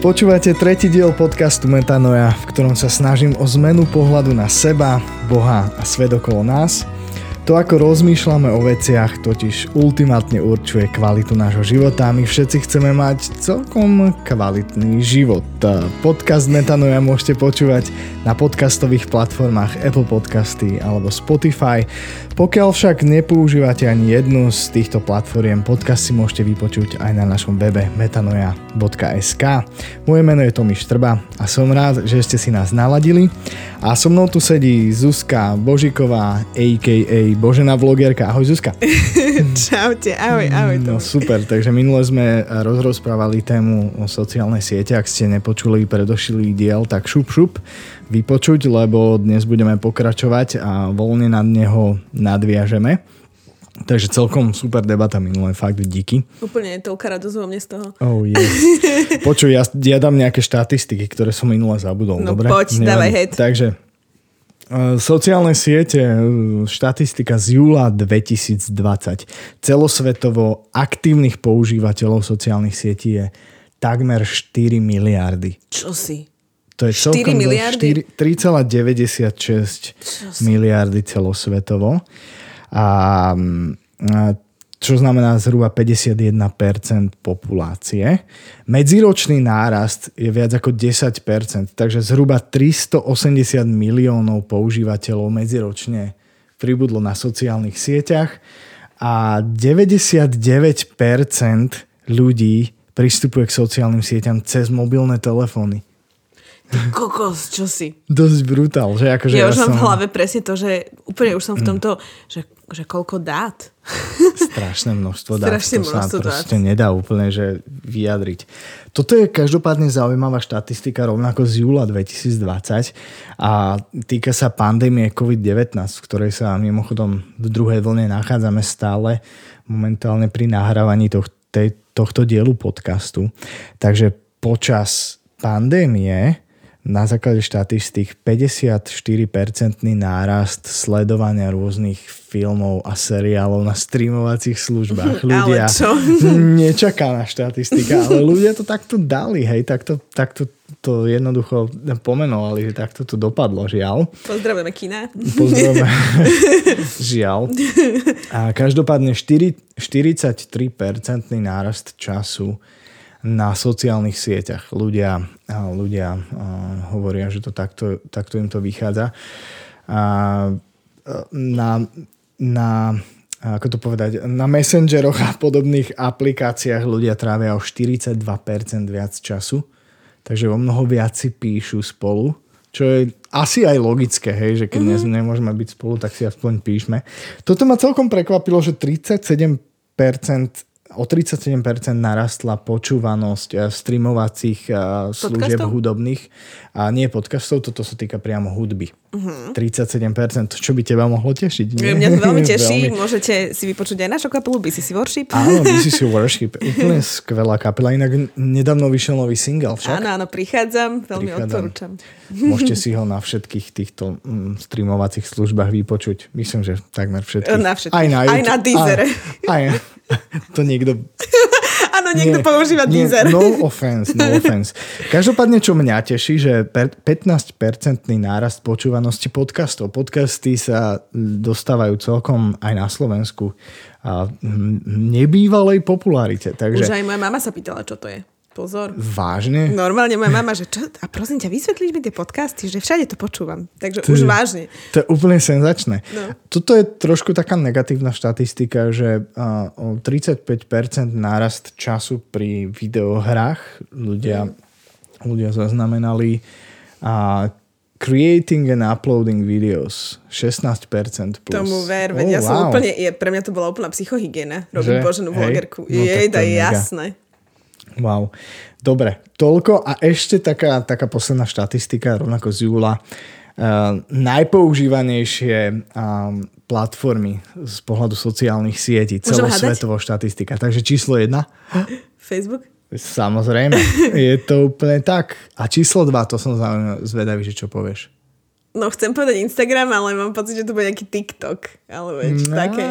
Počúvate tretí diel podcastu Metanoja, v ktorom sa snažím o zmenu pohľadu na seba, Boha a svet okolo nás – to, ako rozmýšľame o veciach, totiž ultimátne určuje kvalitu nášho života a my všetci chceme mať celkom kvalitný život. Podcast Metanoja môžete počúvať na podcastových platformách Apple Podcasty alebo Spotify. Pokiaľ však nepoužívate ani jednu z týchto platform, podcast si môžete vypočuť aj na našom webe metanoja.sk. Moje meno je Tomi Štrba a som rád, že ste si nás naladili. A so mnou tu sedí Zuzka Božiková, a.k.a. Božená vlogerka. Ahoj Zuzka. Čaute, ahoj, ahoj. No super, takže minule sme rozprávali tému o sociálnej siete. Ak ste nepočuli predošlý diel, tak šup šup vypočuť, lebo dnes budeme pokračovať a voľne na neho nadviažeme. Takže celkom super debata minulé, fakt díky. Úplne toľká radosť vo mne z toho. Oh yes. Počuj, ja, ja dám nejaké štatistiky, ktoré som minule zabudol. No dobre? poď, Neviem. dávaj head. Takže Sociálne siete, štatistika z júla 2020. Celosvetovo aktívnych používateľov sociálnych sietí je takmer 4 miliardy. Čo si? To je 4 miliardy? 3,96 miliardy celosvetovo. A, a čo znamená zhruba 51% populácie. Medziročný nárast je viac ako 10%, takže zhruba 380 miliónov používateľov medziročne pribudlo na sociálnych sieťach a 99% ľudí pristupuje k sociálnym sieťam cez mobilné telefóny. Kokos, čo si? Dosť brutál, že akože ja, ja už som... mám v hlave presne to, že úplne už som v mm. tomto, že, že koľko dát. Strašné množstvo dát, Strašné to množstvo sa proste dát. nedá úplne že vyjadriť. Toto je každopádne zaujímavá štatistika rovnako z júla 2020 a týka sa pandémie COVID-19, v ktorej sa mimochodom v druhej vlne nachádzame stále momentálne pri nahrávaní tohto, tohto dielu podcastu. Takže počas pandémie na základe štatistík 54-percentný nárast sledovania rôznych filmov a seriálov na streamovacích službách. Ľudia ale čo? nečaká na štatistika, ale ľudia to takto dali, hej, takto, takto to jednoducho pomenovali, že takto to dopadlo, žiaľ. Pozdravujeme kina. Pozdravujeme. žiaľ. A každopádne 4, 43-percentný nárast času na sociálnych sieťach. Ľudia, ľudia hovoria, že to takto, takto im to vychádza. A na, na ako to povedať, na messengeroch a podobných aplikáciách ľudia trávia o 42% viac času, takže o mnoho viac si píšu spolu, čo je asi aj logické, hej, že keď mm-hmm. nemôžeme byť spolu, tak si aspoň píšme. Toto ma celkom prekvapilo, že 37% o 37% narastla počúvanosť eh, streamovacích eh, služieb podcastov? hudobných. A nie podcastov, toto sa týka priamo hudby. Uh-huh. Mhm. 37%, čo by teba mohlo tešiť? Nie? Mňa to veľmi teší. veľmi. Môžete si vypočuť aj našu kapelu BCC Worship. Áno, BCC Worship. Úplne skvelá kapela. Inak nedávno vyšiel nový single však. Áno, áno, prichádzam. Veľmi prichádzam. odporúčam. Môžete si ho na všetkých týchto mm, streamovacích službách vypočuť. Myslím, že takmer všetkých. Na všetkých. Aj na, YouTube. aj na Deezere. Aj, aj, to niekto... Áno, niekto nie, používa nie, Deezer. No offense, no offense. Každopádne, čo mňa teší, že 15-percentný nárast počúvanosti podcastov. Podcasty sa dostávajú celkom aj na Slovensku a nebývalej popularite. Takže... Už aj moja mama sa pýtala, čo to je. Pozor. Vážne? Normálne moja mama, že čo? A prosím ťa, vysvetlíš mi tie podcasty, že všade to počúvam. Takže to už je, vážne. To je úplne senzačné. No. Toto je trošku taká negatívna štatistika, že uh, o 35% nárast času pri videohrách ľudia, mm. ľudia zaznamenali a creating and uploading videos 16% plus. Tomu ver, veď oh, ja som wow. úplne, je, pre mňa to bola úplná psychohygiena. Robím Boženú vlogerku. No, Jej, to je jasné. Wow. Dobre, toľko a ešte taká, taká posledná štatistika, rovnako z júla. Uh, najpoužívanejšie um, platformy z pohľadu sociálnych sietí, celosvetová štatistika. Takže číslo jedna. Facebook? Samozrejme, je to úplne tak. A číslo dva, to som zvedavý, že čo povieš. No chcem povedať Instagram, ale mám pocit, že to bude nejaký TikTok. Alebo no, také.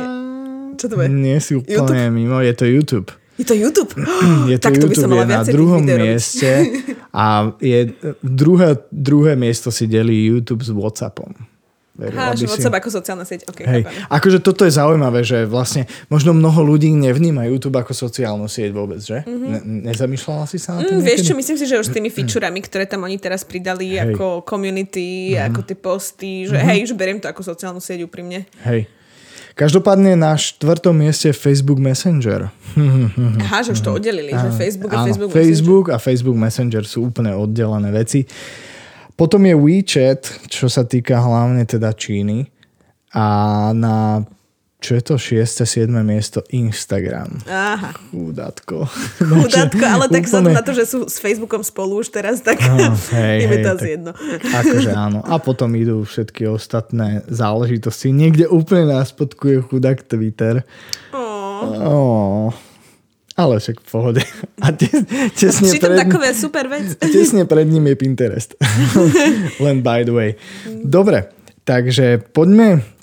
Čo to bude? Nie si úplne YouTube? mimo, je to YouTube. Je to YouTube? je to tak YouTube, to by som mala je na druhom mieste a je, druhé, druhé miesto si delí YouTube s Whatsappom. Aha, že WhatsApp si... ako sociálna sieť. Okay, Hej. Akože toto je zaujímavé, že vlastne možno mnoho ľudí nevníma YouTube ako sociálnu sieť vôbec, že? Mm-hmm. Ne, nezamýšľala si sa na to mm, Vieš čo, myslím si, že už s tými featurami, ktoré tam oni teraz pridali hej. ako community, mm-hmm. ako tie posty, že mm-hmm. hej, že beriem to ako sociálnu sieť úprimne. Hej. Každopádne na štvrtom mieste Facebook Messenger. Aha, že už to oddelili, že Facebook a Facebook Messenger. Facebook a Facebook Messenger sú úplne oddelené veci. Potom je WeChat, čo sa týka hlavne teda Číny. A na čo je to 6. 7. miesto Instagram. Aha. Chudátko. Chudátko, ale tak úplne... na to, že sú s Facebookom spolu už teraz, tak oh, hej, je hej, to asi jedno. Akože áno. A potom idú všetky ostatné záležitosti. Niekde úplne nás podkuje chudák Twitter. Oh. Oh. Ale však v pohode. A tes, tesne Pritom pred, takové super vec. Tesne pred ním je Pinterest. Len by the way. Dobre, takže poďme,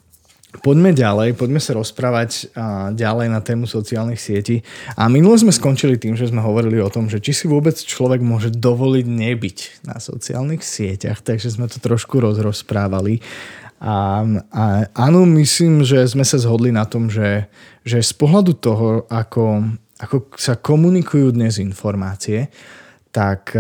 poďme ďalej, poďme sa rozprávať ďalej na tému sociálnych sietí. A minule sme skončili tým, že sme hovorili o tom, že či si vôbec človek môže dovoliť nebyť na sociálnych sieťach, takže sme to trošku rozrozprávali. A, a áno, myslím, že sme sa zhodli na tom, že, že z pohľadu toho, ako ako sa komunikujú dnes informácie, tak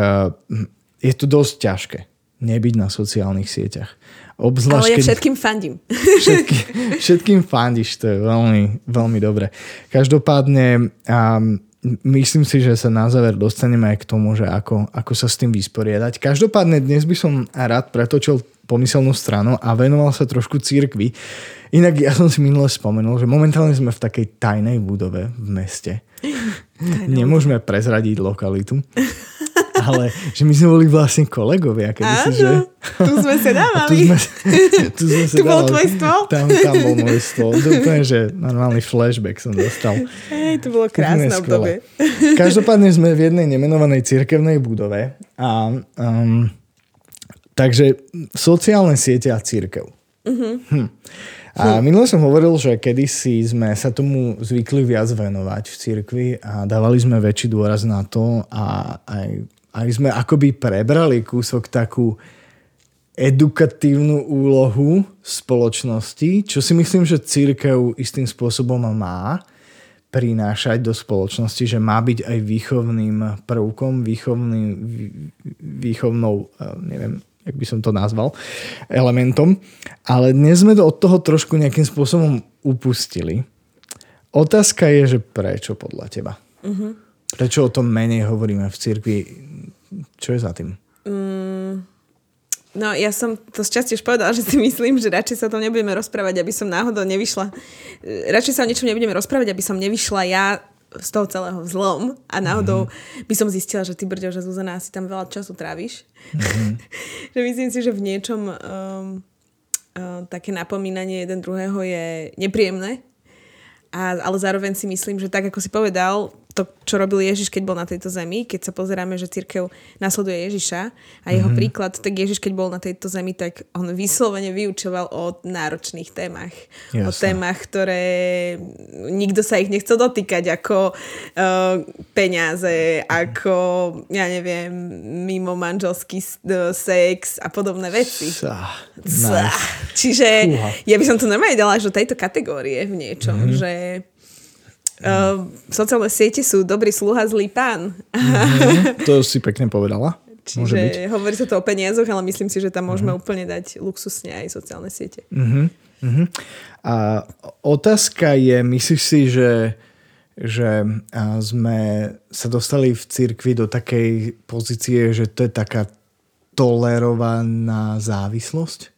je to dosť ťažké nebyť na sociálnych sieťach. Obzvlášť, Ale ja všetkým fandím. Všetky, všetkým fandíš, to je veľmi, veľmi dobre. Každopádne um, myslím si, že sa na záver dostaneme aj k tomu, že ako, ako sa s tým vysporiadať. Každopádne dnes by som rád pretočil pomyselnú stranu a venoval sa trošku církvi. Inak ja som si minule spomenul, že momentálne sme v takej tajnej budove v meste Nemôžeme prezradiť lokalitu. Ale že my sme boli vlastne kolegovia. Kedy Áno, si, že... tu sme sa dávali. tu, sme, tu, sme tu bol tvoj stôl? Tam, tam bol môj stôl. To úplne, že normálny flashback som dostal. Hej, to bolo krásne obdobie. Každopádne sme v jednej nemenovanej cirkevnej budove. A, um, takže sociálne siete a církev. Uh-huh. Hm. A minule som hovoril, že kedysi sme sa tomu zvykli viac venovať v cirkvi a dávali sme väčší dôraz na to a aj, aj sme akoby prebrali kúsok takú edukatívnu úlohu spoločnosti, čo si myslím, že církev istým spôsobom má prinášať do spoločnosti, že má byť aj výchovným prvkom, výchovným, výchovnou, eh, neviem, jak by som to nazval, elementom. Ale dnes sme to od toho trošku nejakým spôsobom upustili. Otázka je, že prečo podľa teba? Uh-huh. Prečo o tom menej hovoríme v cirkvi? Čo je za tým? Mm, no ja som to šťastie už povedala, že si myslím, že radšej sa to nebudeme rozprávať, aby som náhodou nevyšla. Radšej sa o niečom nebudeme rozprávať, aby som nevyšla ja z toho celého zlom a náhodou mm-hmm. by som zistila, že ty brďo, že Zuzana asi tam veľa času tráviš. Mm-hmm. že myslím si, že v niečom um, uh, také napomínanie jeden druhého je nepríjemné, a, ale zároveň si myslím, že tak ako si povedal, to, čo robil Ježiš, keď bol na tejto zemi, keď sa pozeráme, že církev nasleduje Ježiša a jeho mm-hmm. príklad, tak Ježiš, keď bol na tejto zemi, tak on vyslovene vyučoval o náročných témach. Jasne. O témach, ktoré nikto sa ich nechcel dotýkať, ako uh, peniaze, ako, ja neviem, mimo manželský uh, sex a podobné veci. Sa, nice. Čiže Fúha. ja by som to normálne dala až do tejto kategórie v niečom, mm-hmm. že Uh, sociálne siete sú dobrý sluha, zlý pán. Mm-hmm, to si pekne povedala. Čiže Môže byť. hovorí sa to o peniazoch, ale myslím si, že tam môžeme mm-hmm. úplne dať luxusne aj sociálne siete. Mm-hmm. A otázka je, myslíš si, že, že sme sa dostali v cirkvi do takej pozície, že to je taká tolerovaná závislosť?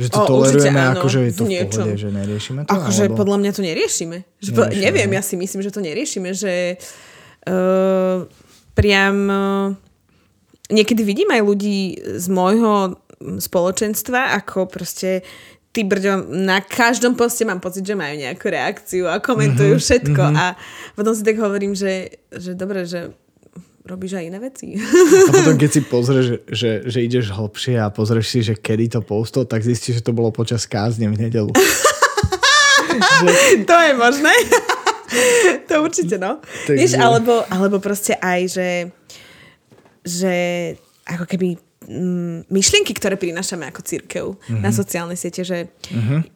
Že to o, tolerujeme ako, že je to v, v pohode, že neriešime to? Akože alebo... podľa mňa to neriešime. Že neriešime. Po, neviem, ja si myslím, že to neriešime, že uh, priam uh, niekedy vidím aj ľudí z môjho spoločenstva, ako proste ty brďo, na každom poste mám pocit, že majú nejakú reakciu a komentujú mm-hmm, všetko mm-hmm. a potom si tak hovorím, že, že dobre, že robíš aj iné veci. A potom keď si pozrieš, že, že, ideš hlbšie a pozrieš si, že kedy to postol, tak zistíš, že to bolo počas kázne v nedelu. že... To je možné. to určite, no. Takže- Vieš, alebo, alebo proste aj, že, že ako keby mm, myšlienky, ktoré prinášame ako církev Mhm. na sociálne siete, že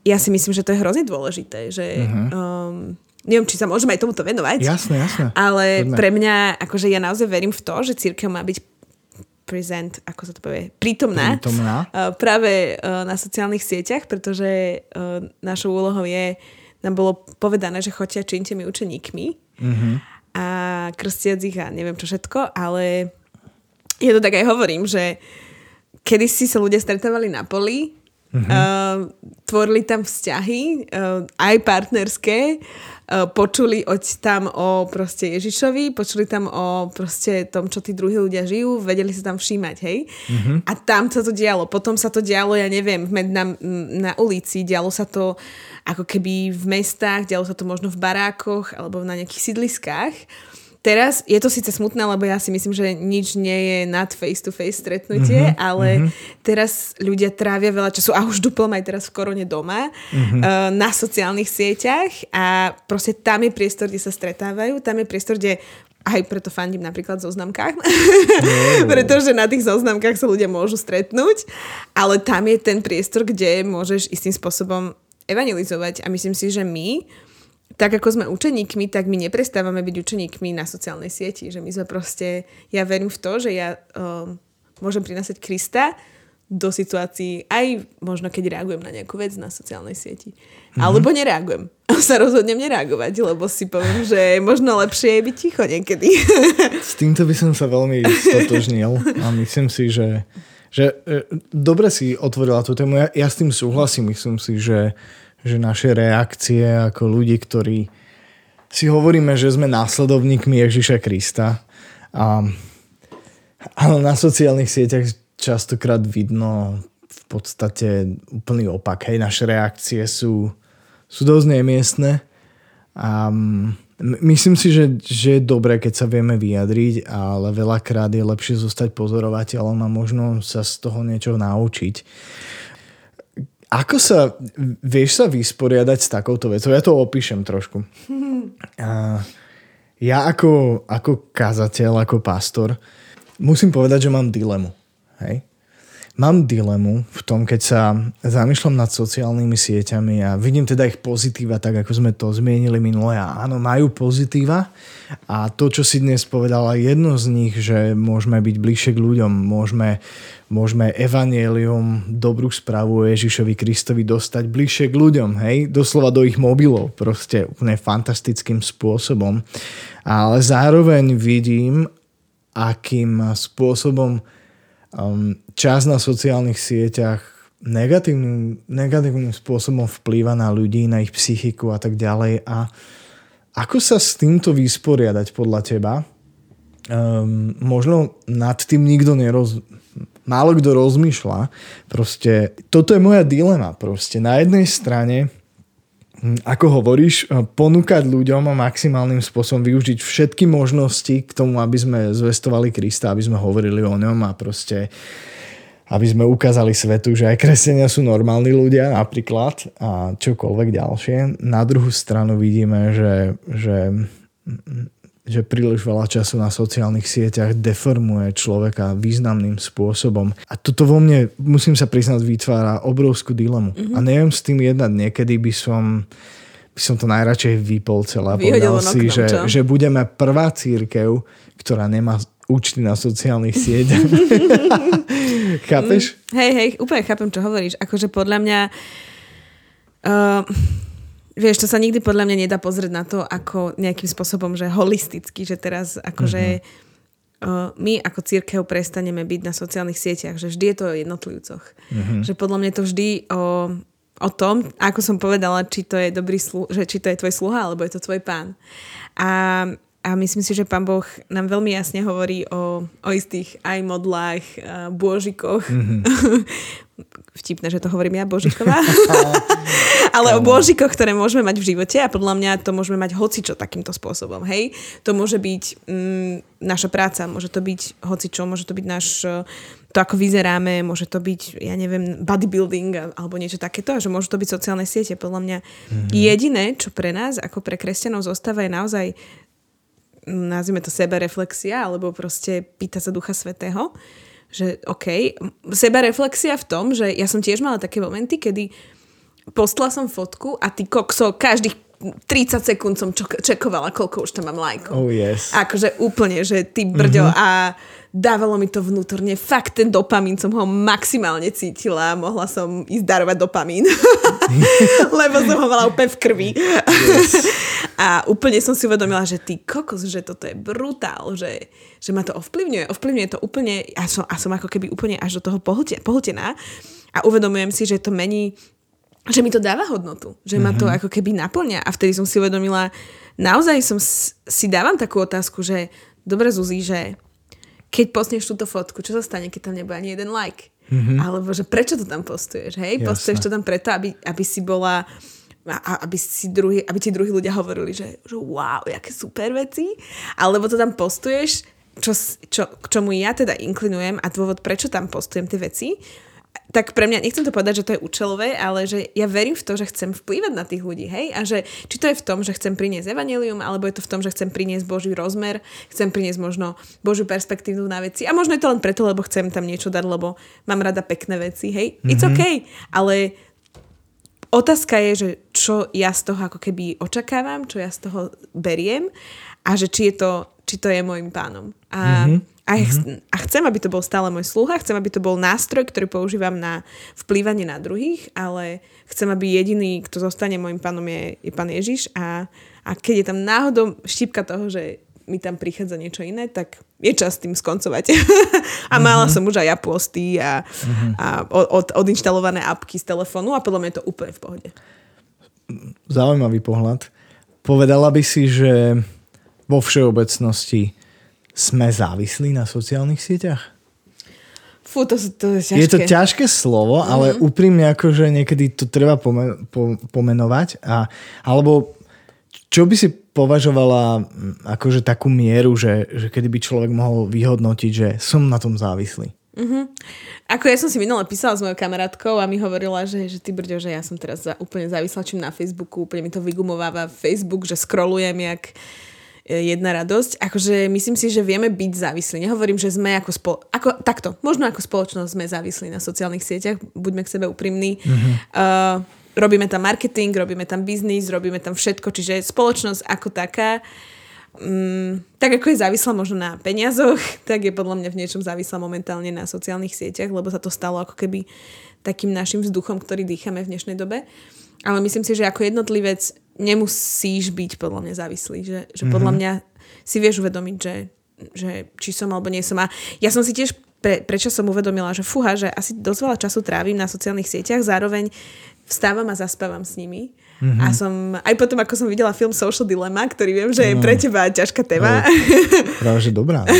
ja si myslím, že to je hrozne dôležité, že um, neviem, či sa môžeme aj tomuto venovať. Jasné, jasné. ale Poďme. pre mňa, akože ja naozaj verím v to, že církev má byť present, ako sa to povie, prítomná, Prítomná. uh, práve uh, na sociálnych sieťach, pretože uh, našou úlohou je, nám bolo povedané, že choďte a čínte mi učeníkmi Mhm. a krstiac ich a neviem čo všetko, ale ja to tak aj hovorím, že kedysi sa ľudia stretávali na poli, Mhm. uh, tvorili tam vzťahy, uh, aj partnerské, počuli oď tam o proste Ježišovi, počuli tam o proste tom, čo tí druhí ľudia žijú, vedeli sa tam všímať, hej? Mhm. A tam sa to dialo. Potom sa to dialo, ja neviem, na, na ulici, dialo sa to ako keby v mestách, dialo sa to možno v barákoch alebo na nejakých sídliskách. Teraz je to síce smutné, lebo ja si myslím, že nič nie je nad face-to-face stretnutie, mm-hmm, ale mm-hmm. teraz ľudia trávia veľa času a už duplom aj teraz v korone doma mm-hmm. uh, na sociálnych sieťach a proste tam je priestor, kde sa stretávajú, tam je priestor, kde aj preto fandím napríklad zoznamkách, pretože na tých zoznamkách sa ľudia môžu stretnúť, ale tam je ten priestor, kde môžeš istým spôsobom evangelizovať a myslím si, že my tak ako sme učeníkmi, tak my neprestávame byť učeníkmi na sociálnej sieti. Že my sme proste, ja verím v to, že ja um, môžem prinásať Krista do situácií, aj možno keď reagujem na nejakú vec na sociálnej sieti. Mm-hmm. Alebo nereagujem. A sa rozhodnem nereagovať, lebo si poviem, že možno lepšie je byť ticho niekedy. S týmto by som sa veľmi stotožnil a myslím si, že, že e, dobre si otvorila tú tému. Ja, ja s tým súhlasím. Myslím si, že, že naše reakcie ako ľudí, ktorí si hovoríme, že sme následovníkmi Ježiša Krista a, ale na sociálnych sieťach častokrát vidno v podstate úplný opak. Hej, naše reakcie sú, sú dosť nemiestne a myslím si, že, že je dobré, keď sa vieme vyjadriť, ale veľakrát je lepšie zostať pozorovateľom a možno sa z toho niečo naučiť. Ako sa, vieš sa vysporiadať s takouto vecou? Ja to opíšem trošku. A ja ako, ako kazateľ, ako pastor, musím povedať, že mám dilemu. Hej? Mám dilemu v tom, keď sa zamýšľam nad sociálnymi sieťami a vidím teda ich pozitíva, tak ako sme to zmienili minule. A áno, majú pozitíva a to, čo si dnes povedala, jedno z nich, že môžeme byť bližšie k ľuďom, môžeme, môžeme evanielium, dobrú správu o Ježišovi Kristovi dostať bližšie k ľuďom, hej, doslova do ich mobilov, proste úplne fantastickým spôsobom. Ale zároveň vidím, akým spôsobom um, čas na sociálnych sieťach negatívnym, negatívnym spôsobom vplýva na ľudí, na ich psychiku a tak ďalej. A ako sa s týmto vysporiadať podľa teba? Um, možno nad tým nikto neroz... Málo kto rozmýšľa. Proste, toto je moja dilema. Proste na jednej strane ako hovoríš, ponúkať ľuďom a maximálnym spôsobom využiť všetky možnosti k tomu, aby sme zvestovali Krista, aby sme hovorili o ňom a proste aby sme ukázali svetu, že aj kresťania sú normálni ľudia napríklad a čokoľvek ďalšie. Na druhú stranu vidíme, že, že, že príliš veľa času na sociálnych sieťach deformuje človeka významným spôsobom. A toto vo mne, musím sa priznať, vytvára obrovskú dilemu. Mm-hmm. A neviem s tým jednať. Niekedy by som by som to najradšej vypol celé a povedal si, oknom, že, čo? že budeme prvá církev, ktorá nemá účty na sociálnych sieťach. Chápeš? Hej, hej, úplne chápem, čo hovoríš. Akože podľa mňa... Uh, vieš, to sa nikdy podľa mňa nedá pozrieť na to, ako nejakým spôsobom, že holisticky, že teraz akože uh, my ako církev prestaneme byť na sociálnych sieťach, že vždy je to o jednotlivcoch. Že podľa mňa to vždy o, o tom, ako som povedala, či to je dobrý slu- že či to je tvoj sluha, alebo je to tvoj pán. A a myslím si, že pán Boh nám veľmi jasne hovorí o, o istých aj modlách, bôžikoch. Mm-hmm. Vtipné, že to hovorím ja, Božiková. Ale o bôžikoch, ktoré môžeme mať v živote a podľa mňa to môžeme mať hocičo takýmto spôsobom. Hej? To môže byť mm, naša práca, môže to byť hocičo, môže to byť náš, to, ako vyzeráme, môže to byť, ja neviem, bodybuilding alebo niečo takéto, že môžu to byť sociálne siete. Podľa mňa mm-hmm. jediné, čo pre nás, ako pre kresťanov zostáva, je naozaj nazvime to sebereflexia, alebo proste pýta sa Ducha Svetého, že OK, sebereflexia v tom, že ja som tiež mala také momenty, kedy postla som fotku a ty kokso, každých 30 sekúnd som čekovala, koľko už tam mám lajkov. Oh yes. Akože úplne, že ty brďo mm-hmm. a dávalo mi to vnútorne, fakt ten dopamín som ho maximálne cítila, mohla som ísť darovať dopamín, lebo som ho mala úplne v krvi. Yes. A úplne som si uvedomila, že ty kokos, že toto je brutál, že, že ma to ovplyvňuje, ovplyvňuje to úplne a som, a som ako keby úplne až do toho pohltená a uvedomujem si, že to mení že mi to dáva hodnotu, že mm-hmm. ma to mhm. ako keby naplňa a vtedy som si uvedomila, naozaj som si dávam takú otázku, že dobre Zuzi, že keď postneš túto fotku, čo sa stane, keď tam nebude ani jeden like? Mm-hmm. Alebo že prečo to tam postuješ, hej? Jasne. Postuješ to tam preto, aby, aby si bola a aby, si druhý, aby ti druhí ľudia hovorili, že, že wow, aké super veci. Alebo to tam postuješ, čo, čo, k čomu ja teda inklinujem a dôvod, prečo tam postujem tie veci, tak pre mňa, nechcem to povedať, že to je účelové, ale že ja verím v to, že chcem vplývať na tých ľudí, hej? A že či to je v tom, že chcem priniesť evanelium, alebo je to v tom, že chcem priniesť Boží rozmer, chcem priniesť možno Božiu perspektívu na veci. A možno je to len preto, lebo chcem tam niečo dať, lebo mám rada pekné veci, hej? It's mm-hmm. okay, ale otázka je, že čo ja z toho ako keby očakávam, čo ja z toho beriem a že či je to, či to je môjim pánom. A mm-hmm a, mm-hmm. a chcem, aby to bol stále môj sluha, chcem, aby to bol nástroj, ktorý používam na vplývanie na druhých, ale chcem, aby jediný, kto zostane môjim pánom, je, je pán Ježiš a, a keď je tam náhodou štipka toho, že mi tam prichádza niečo iné, tak je čas tým skoncovať. a mala mm-hmm. som už aj ja posty a, mm-hmm. a od, odinštalované apky z telefónu a podľa mňa je to úplne v pohode. Zaujímavý pohľad. Povedala by si, že vo všeobecnosti sme závislí na sociálnych sieťach? Fú, to, to je ťažké. Je to ťažké slovo, mm. ale úprimne akože niekedy to treba pomen- po- pomenovať. A, alebo čo by si považovala mm, akože takú mieru, že, že kedy by človek mohol vyhodnotiť, že som na tom závislý? Mm-hmm. Ako ja som si minule písala s mojou kamarátkou a mi hovorila, že, že ty brďo, že ja som teraz za, úplne závislá čím na Facebooku, úplne mi to vygumováva Facebook, že scrollujem jak jedna radosť. Akože myslím si, že vieme byť závislí. Nehovorím, že sme ako spolo... Ako, takto, možno ako spoločnosť sme závislí na sociálnych sieťach. Buďme k sebe úprimní. Mm-hmm. Uh, robíme tam marketing, robíme tam biznis, robíme tam všetko. Čiže spoločnosť ako taká um, tak ako je závislá možno na peniazoch, tak je podľa mňa v niečom závislá momentálne na sociálnych sieťach, lebo sa to stalo ako keby takým našim vzduchom, ktorý dýchame v dnešnej dobe. Ale myslím si, že ako jednotlivec nemusíš byť podľa mňa závislý. Že, že mm-hmm. podľa mňa si vieš uvedomiť, že, že či som alebo nie som. A ja som si tiež pre, prečo som uvedomila, že fúha, že asi dosť veľa času trávim na sociálnych sieťach, zároveň vstávam a zaspávam s nimi. Mm-hmm. A som, aj potom, ako som videla film Social Dilemma, ktorý viem, že je no. pre teba ťažká téma. Práve, že dobrá. No.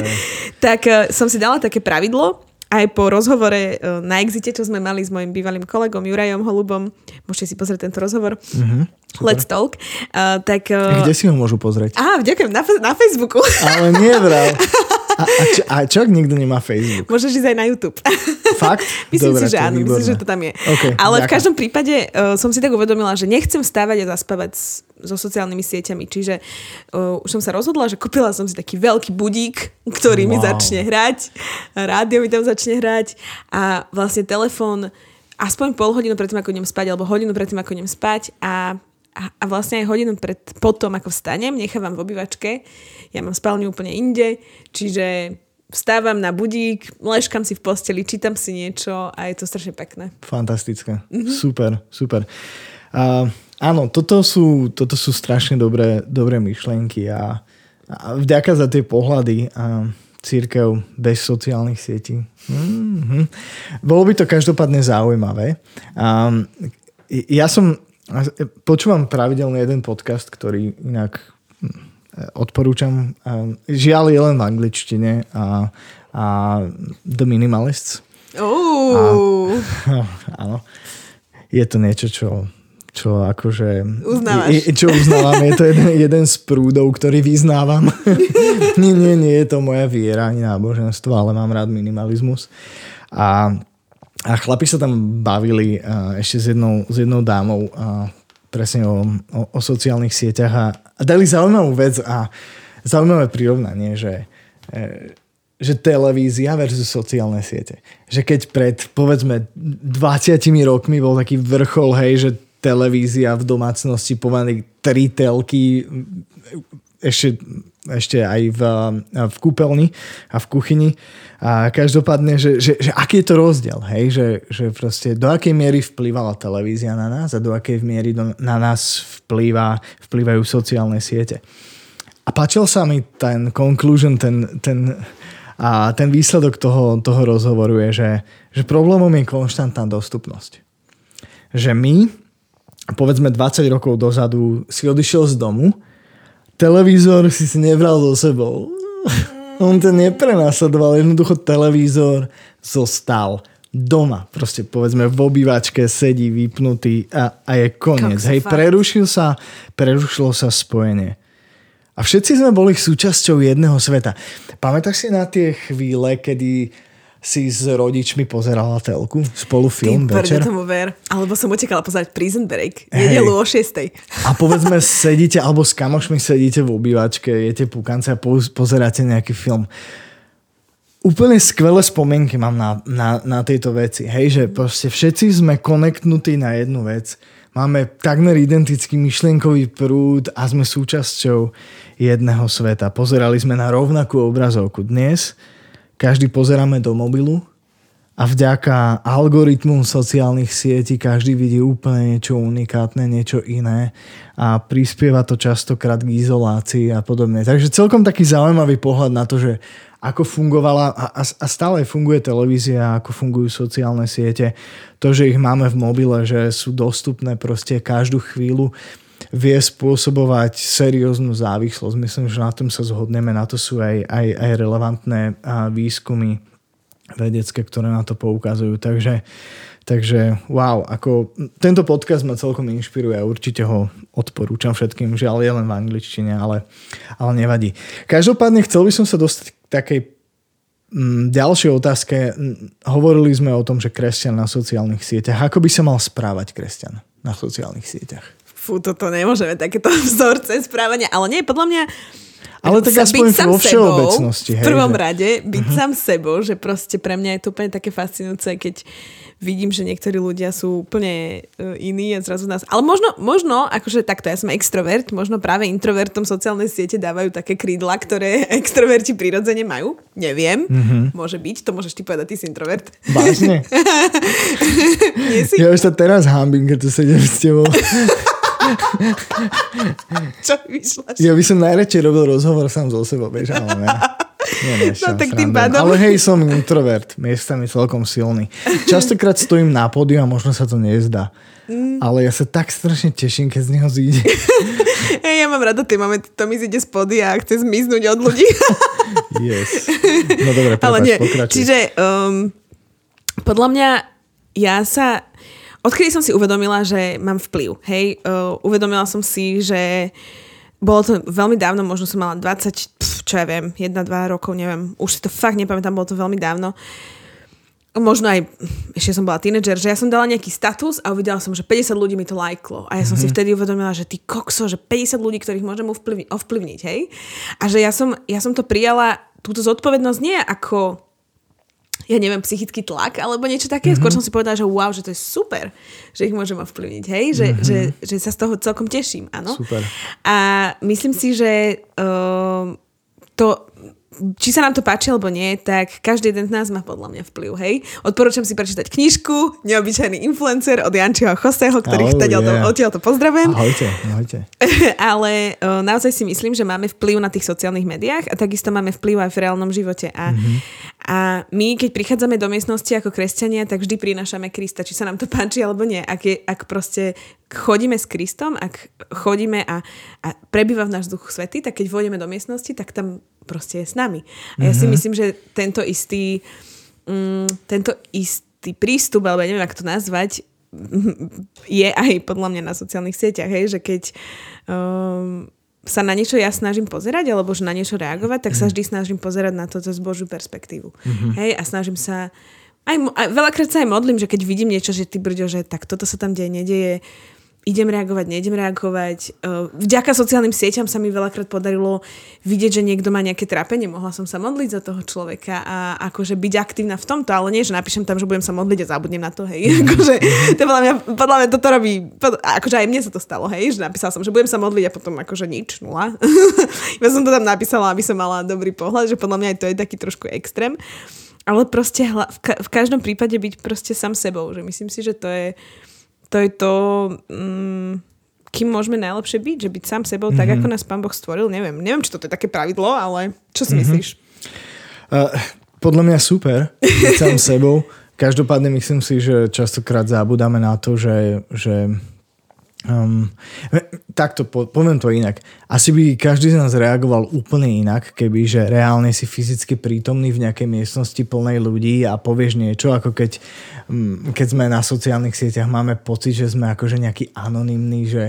tak uh, som si dala také pravidlo, aj po rozhovore e, na Exite, čo sme mali s mojim bývalým kolegom Jurajom Holubom, môžete si pozrieť tento rozhovor, mm-hmm, Let's Talk, uh, tak... Uh, Kde si ho môžu pozrieť? Á, ďakujem, na, na Facebooku. Ale nie, vrál. A, a, čo, a čo, ak nikto nemá Facebook? Môžeš ísť aj na YouTube. Fakt? myslím Dobre, si, že áno, výborné. myslím, že to tam je. Okay, Ale ďakujem. v každom prípade uh, som si tak uvedomila, že nechcem stávať a zaspávať s, so sociálnymi sieťami. Čiže uh, už som sa rozhodla, že kúpila som si taký veľký budík, ktorý wow. mi začne hrať. Rádio mi tam začne hrať. A vlastne telefón aspoň pol hodinu predtým, ako idem spať, alebo hodinu predtým, ako idem spať a a, vlastne aj hodinu pred, potom, ako vstanem, nechávam v obývačke. Ja mám spálňu úplne inde, čiže vstávam na budík, leškam si v posteli, čítam si niečo a je to strašne pekné. Fantastické. Mm-hmm. Super, super. Uh, áno, toto sú, toto sú strašne dobré, dobré myšlienky a, a vďaka za tie pohľady a církev bez sociálnych sietí. Mm-hmm. Bolo by to každopádne zaujímavé. Um, ja som Počúvam pravidelne jeden podcast, ktorý inak hm, odporúčam. Žiaľ je len v angličtine a, a The Minimalists. A, áno. Je to niečo, čo čo akože... Uznávaš. Je, čo uznávam, je to jeden, jeden z prúdov, ktorý vyznávam. nie, nie, nie je to moja viera ani náboženstvo, ale mám rád minimalizmus. A, a chlapi sa tam bavili uh, ešte s jednou, s jednou dámou uh, presne o, o, o sociálnych sieťach a, a dali zaujímavú vec a zaujímavé prirovnanie, že, e, že televízia versus sociálne siete. Že keď pred povedzme 20 rokmi bol taký vrchol, hej, že televízia v domácnosti pomaly tri telky ešte, ešte aj v, v kúpeľni a v kuchyni. A každopádne, že, že, že aký je to rozdiel, hej? Že, že proste do akej miery vplývala televízia na nás a do akej miery do, na nás vplýva, vplývajú sociálne siete. A páčil sa mi ten conclusion, ten, ten, a ten výsledok toho, toho rozhovoru je, že, že problémom je konštantná dostupnosť. Že my, povedzme 20 rokov dozadu, si odišiel z domu, televízor si si nebral so sebou. On to neprenasledoval, jednoducho televízor zostal doma. Proste povedzme v obývačke sedí vypnutý a, a je koniec. Hej, prerušil sa, prerušilo sa spojenie. A všetci sme boli súčasťou jedného sveta. Pamätáš si na tie chvíle, kedy si s rodičmi pozerala telku, spolu film Ty, večer. tomu ver. Alebo som utekala pozerať Prison Break, nedelu o 6. A povedzme, sedíte, alebo s kamošmi sedíte v obývačke, jete pukance a pozeráte nejaký film. Úplne skvelé spomienky mám na, na, na tejto veci. Hej, že proste všetci sme konektnutí na jednu vec. Máme takmer identický myšlienkový prúd a sme súčasťou jedného sveta. Pozerali sme na rovnakú obrazovku. Dnes každý pozeráme do mobilu a vďaka algoritmu sociálnych sietí každý vidí úplne niečo unikátne, niečo iné a prispieva to častokrát k izolácii a podobne. Takže celkom taký zaujímavý pohľad na to, že ako fungovala a, a stále funguje televízia, ako fungujú sociálne siete. To, že ich máme v mobile, že sú dostupné proste každú chvíľu vie spôsobovať serióznu závislosť. Myslím, že na tom sa zhodneme, na to sú aj, aj, aj relevantné výskumy vedecké, ktoré na to poukazujú. Takže, takže wow, ako tento podcast ma celkom inšpiruje a určite ho odporúčam všetkým. Žiaľ je len v angličtine, ale, ale nevadí. Každopádne chcel by som sa dostať k takej mm, ďalšej otázke. Hovorili sme o tom, že kresťan na sociálnych sieťach. Ako by sa mal správať kresťan na sociálnych sieťach? Fú, toto nemôžeme, takéto vzorce správania, ale nie, podľa mňa ale tak aspoň vo všeobecnosti. Hej, v prvom že... rade byť uh-huh. sám sebou, že proste pre mňa je to úplne také fascinujúce, keď vidím, že niektorí ľudia sú úplne uh, iní a zrazu nás... Ale možno, možno, akože takto, ja som extrovert, možno práve introvertom sociálne siete dávajú také krídla, ktoré extroverti prirodzene majú. Neviem, uh-huh. môže byť, to môžeš ty povedať, ty si introvert. Vážne? Si? Ja už sa teraz hámbim, keď tu sedím s tebou. Čo vyšľaš? Ja by som najradšej robil rozhovor sám so sebou, vieš, ale ne. Nie, nie, no tak tým pádom. Ale hej, som introvert, miestami celkom silný. Častokrát stojím na pódiu a možno sa to nezdá. Mm. Ale ja sa tak strašne teším, keď z neho zíde. Hej, ja mám rada tie momenty, to mi zíde z pódia a chce zmiznúť od ľudí. yes. No dobre, prepáč, Ale nie. Pokračuj. Čiže um, podľa mňa ja sa Odkedy som si uvedomila, že mám vplyv, hej, uh, uvedomila som si, že bolo to veľmi dávno, možno som mala 20, pf, čo ja viem, 1-2 rokov, neviem, už si to fakt nepamätám, bolo to veľmi dávno. Možno aj, ešte som bola tínedžer, že ja som dala nejaký status a uvidela som, že 50 ľudí mi to lajklo. A ja som mm-hmm. si mhm. vtedy uvedomila, že ty kokso, že 50 ľudí, ktorých môžem ovplyvniť, ovplyvniť hej. A že ja som, ja som to prijala, túto zodpovednosť nie ako ja neviem, psychický tlak alebo niečo také. Mm-hmm. Skôr som si povedala, že wow, že to je super, že ich môžem ovplyvniť, hej, že, mm-hmm. že, že sa z toho celkom teším, áno. Super. A myslím si, že uh, to či sa nám to páči alebo nie, tak každý jeden z nás má podľa mňa vplyv, hej. Odporúčam si prečítať knižku Neobyčajný influencer od Jančiho Choseho, ktorých oh, yeah. odtiaľ to pozdravujem. Ahojte, ahojte. Ale o, naozaj si myslím, že máme vplyv na tých sociálnych médiách a takisto máme vplyv aj v reálnom živote. A, mm-hmm. A my, keď prichádzame do miestnosti ako kresťania, tak vždy prinášame Krista, či sa nám to páči alebo nie. Ak, je, ak proste chodíme s Kristom, ak chodíme a, a prebýva v náš duch svety, tak keď vôjdeme do miestnosti, tak tam proste je s nami. A ja si mhm. myslím, že tento istý, mm, tento istý prístup, alebo ja neviem, ako to nazvať, je aj podľa mňa na sociálnych sieťach, hej, že keď um, sa na niečo ja snažím pozerať, alebo že na niečo reagovať, tak sa mhm. vždy snažím pozerať na to cez Božiu perspektívu. Mm-hmm. Hej, a snažím sa aj, aj veľakrát sa aj modlím, že keď vidím niečo, že ty brďo, že tak toto sa tam deje, nedieje, idem reagovať, neidem reagovať. Vďaka sociálnym sieťam sa mi veľakrát podarilo vidieť, že niekto má nejaké trápenie. Mohla som sa modliť za toho človeka a akože byť aktívna v tomto, ale nie, že napíšem tam, že budem sa modliť a zabudnem na to, hej. akože, to podľa mňa, podľa mňa toto robí, akože aj mne sa to stalo, hej, že napísala som, že budem sa modliť a potom akože nič, nula. ja som to tam napísala, aby som mala dobrý pohľad, že podľa mňa aj to je taký trošku extrém. Ale proste hla, v, ka- v každom prípade byť proste sám sebou, že myslím si, že to je to je to, mm, kým môžeme najlepšie byť, že byť sám sebou, mm-hmm. tak mhm. ako nás Pán Boh stvoril, neviem. Neviem, či toto je také pravidlo, ale čo si mm-hmm. myslíš? Uh, podľa mňa super byť sám sebou. Každopádne myslím si, že častokrát zabudáme na to, že, že Um, takto, po, poviem to inak. Asi by každý z nás reagoval úplne inak, keby že reálne si fyzicky prítomný v nejakej miestnosti plnej ľudí a povieš niečo, ako keď, um, keď sme na sociálnych sieťach máme pocit, že sme akože nejaký anonymný, že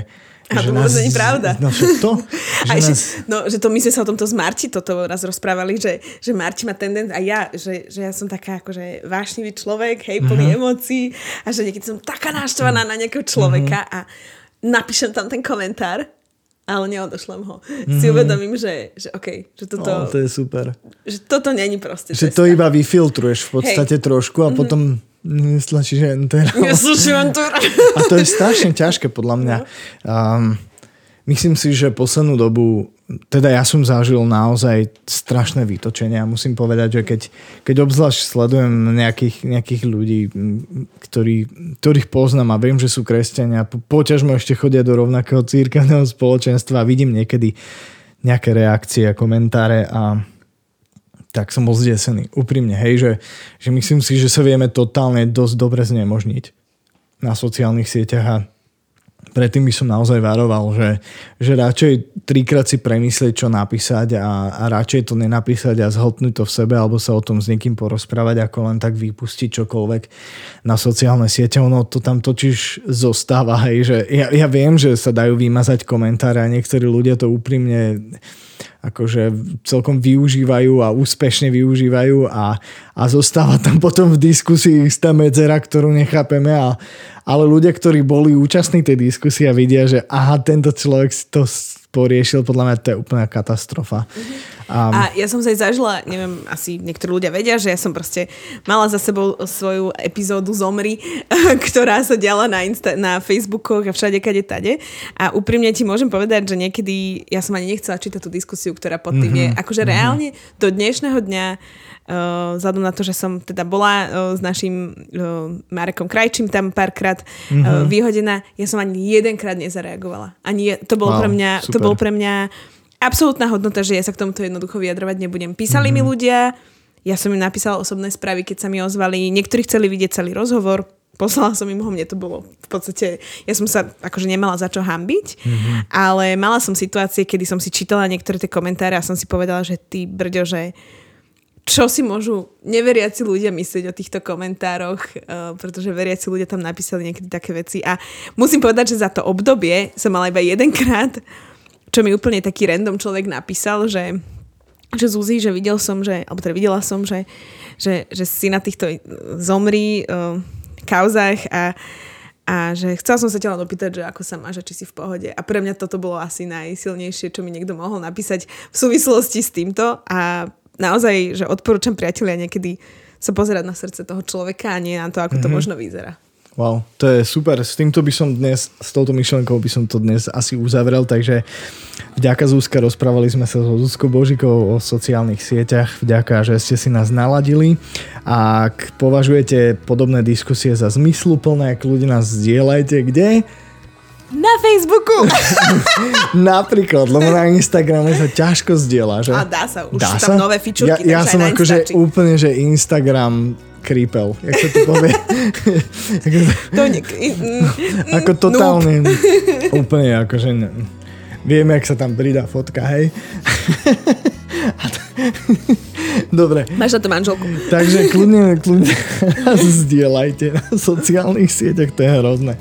a to vôbec nie pravda. No to? Že, nás... že, no, že to my sme sa o tomto s Marti toto raz rozprávali, že, že Marti má tendent a ja, že, že ja som taká akože vášnivý človek, hej, plný uh-huh. emócií a že niekedy som taká náštvaná na nejakého človeka uh-huh. a napíšem tam ten komentár, ale neodošlem ho. Mm-hmm. Si uvedomím, že, že OK, že toto... Oh, to je super. Že toto není proste Že cesta. to iba vyfiltruješ v podstate Hej. trošku a mm-hmm. potom neslačíš enter. A to je strašne ťažké podľa mňa. Um, myslím si, že poslednú dobu teda ja som zažil naozaj strašné vytočenia. Musím povedať, že keď, keď obzvlášť sledujem nejakých, nejakých ľudí, ktorí, ktorých poznám a viem, že sú kresťania, poťažmo ešte chodia do rovnakého církevného spoločenstva a vidím niekedy nejaké reakcie a komentáre a tak som bol zdesený. Úprimne, hej, že, že myslím si, že sa vieme totálne dosť dobre znemožniť na sociálnych sieťach a predtým by som naozaj varoval, že, že radšej trikrát si premyslieť, čo napísať a, a radšej to nenapísať a zhltnúť to v sebe alebo sa o tom s niekým porozprávať, ako len tak vypustiť čokoľvek na sociálne siete. Ono to tam totiž zostáva, hej, že ja, ja viem, že sa dajú vymazať komentáre a niektorí ľudia to úprimne akože celkom využívajú a úspešne využívajú a, a zostáva tam potom v diskusii istá medzera, ktorú nechápeme a, ale ľudia, ktorí boli účastní tej diskusie a vidia, že aha, tento človek si to poriešil, podľa mňa to je úplná katastrofa. Um, a ja som sa aj zažila, neviem, asi niektorí ľudia vedia, že ja som proste mala za sebou svoju epizódu Zomri, ktorá sa diala na, Insta, na Facebookoch a všade, kade, tade. A úprimne ti môžem povedať, že niekedy ja som ani nechcela čítať tú diskusiu, ktorá pod tým mm-hmm. je. Akože mm-hmm. reálne do dnešného dňa Uh, vzhľadom na to, že som teda bola uh, s našim uh, Marekom Krajčím tam párkrát mm-hmm. uh, vyhodená, ja som ani jedenkrát nezareagovala. Ani je, to bolo wow, pre mňa, super. to bolo pre mňa absolútna hodnota, že ja sa k tomuto jednoducho vyjadrovať nebudem. Písali mm-hmm. mi mhm. ľudia, ja som im napísala osobné správy, keď sa mi ozvali. Niektorí chceli vidieť celý rozhovor, poslala som im ho, mne to bolo v podstate, ja som sa akože nemala za čo hambiť, mm-hmm. ale mala som situácie, kedy som si čítala niektoré tie komentáre a som si povedala, že ty brďo, že čo si môžu neveriaci ľudia myslieť o týchto komentároch, uh, pretože veriaci ľudia tam napísali niekedy také veci a musím povedať, že za to obdobie som mala iba jedenkrát čo mi úplne taký random človek napísal, že, že Zuzi, že videl som, že, alebo teda videla som, že, že, že si na týchto zomri uh, kauzách a, a že chcela som sa ťa len opýtať, že ako sa máš a či si v pohode. A pre mňa toto bolo asi najsilnejšie, čo mi niekto mohol napísať v súvislosti s týmto a naozaj, že odporúčam priatelia niekedy sa pozerať na srdce toho človeka a nie na to, ako mm-hmm. to mhm. možno vyzerá. Wow, to je super. S týmto by som dnes, s touto myšlenkou by som to dnes asi uzavrel, takže vďaka Zúska, rozprávali sme sa so Zúskou Božikou o sociálnych sieťach, vďaka, že ste si nás naladili. Ak považujete podobné diskusie za zmysluplné, ak ľudia nás zdieľajte, kde? Na Facebooku. Napríklad, lebo na Instagrame sa ťažko zdieľa, že? A dá sa, už dá tam sa? nové fičurky. Ja, ja som akože úplne, že Instagram krípel, jak sa to povie. to ne... ako totálne, úplne akože ne. vieme, jak sa tam pridá fotka, hej. Dobre. Máš na to manželku. Takže kľudne, kľudne zdieľajte na sociálnych sieťach, to je hrozné.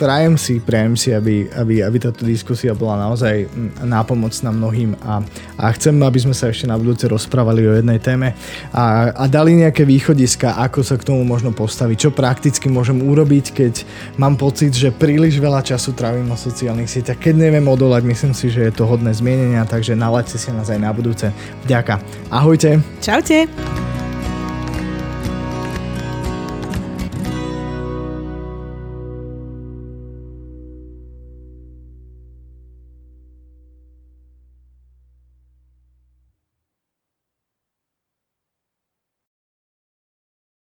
Prajem si, prajem si, aby, aby, aby táto diskusia bola naozaj nápomocná mnohým a, a chcem, aby sme sa ešte na budúce rozprávali o jednej téme a, a dali nejaké východiska, ako sa k tomu možno postaviť, čo prakticky môžem urobiť, keď mám pocit, že príliš veľa času trávim na sociálnych sieťach, keď neviem odolať, myslím si, že je to hodné zmienenia, takže nalaďte si nás aj na budúce. Vďaka. Ahojte. Čaute.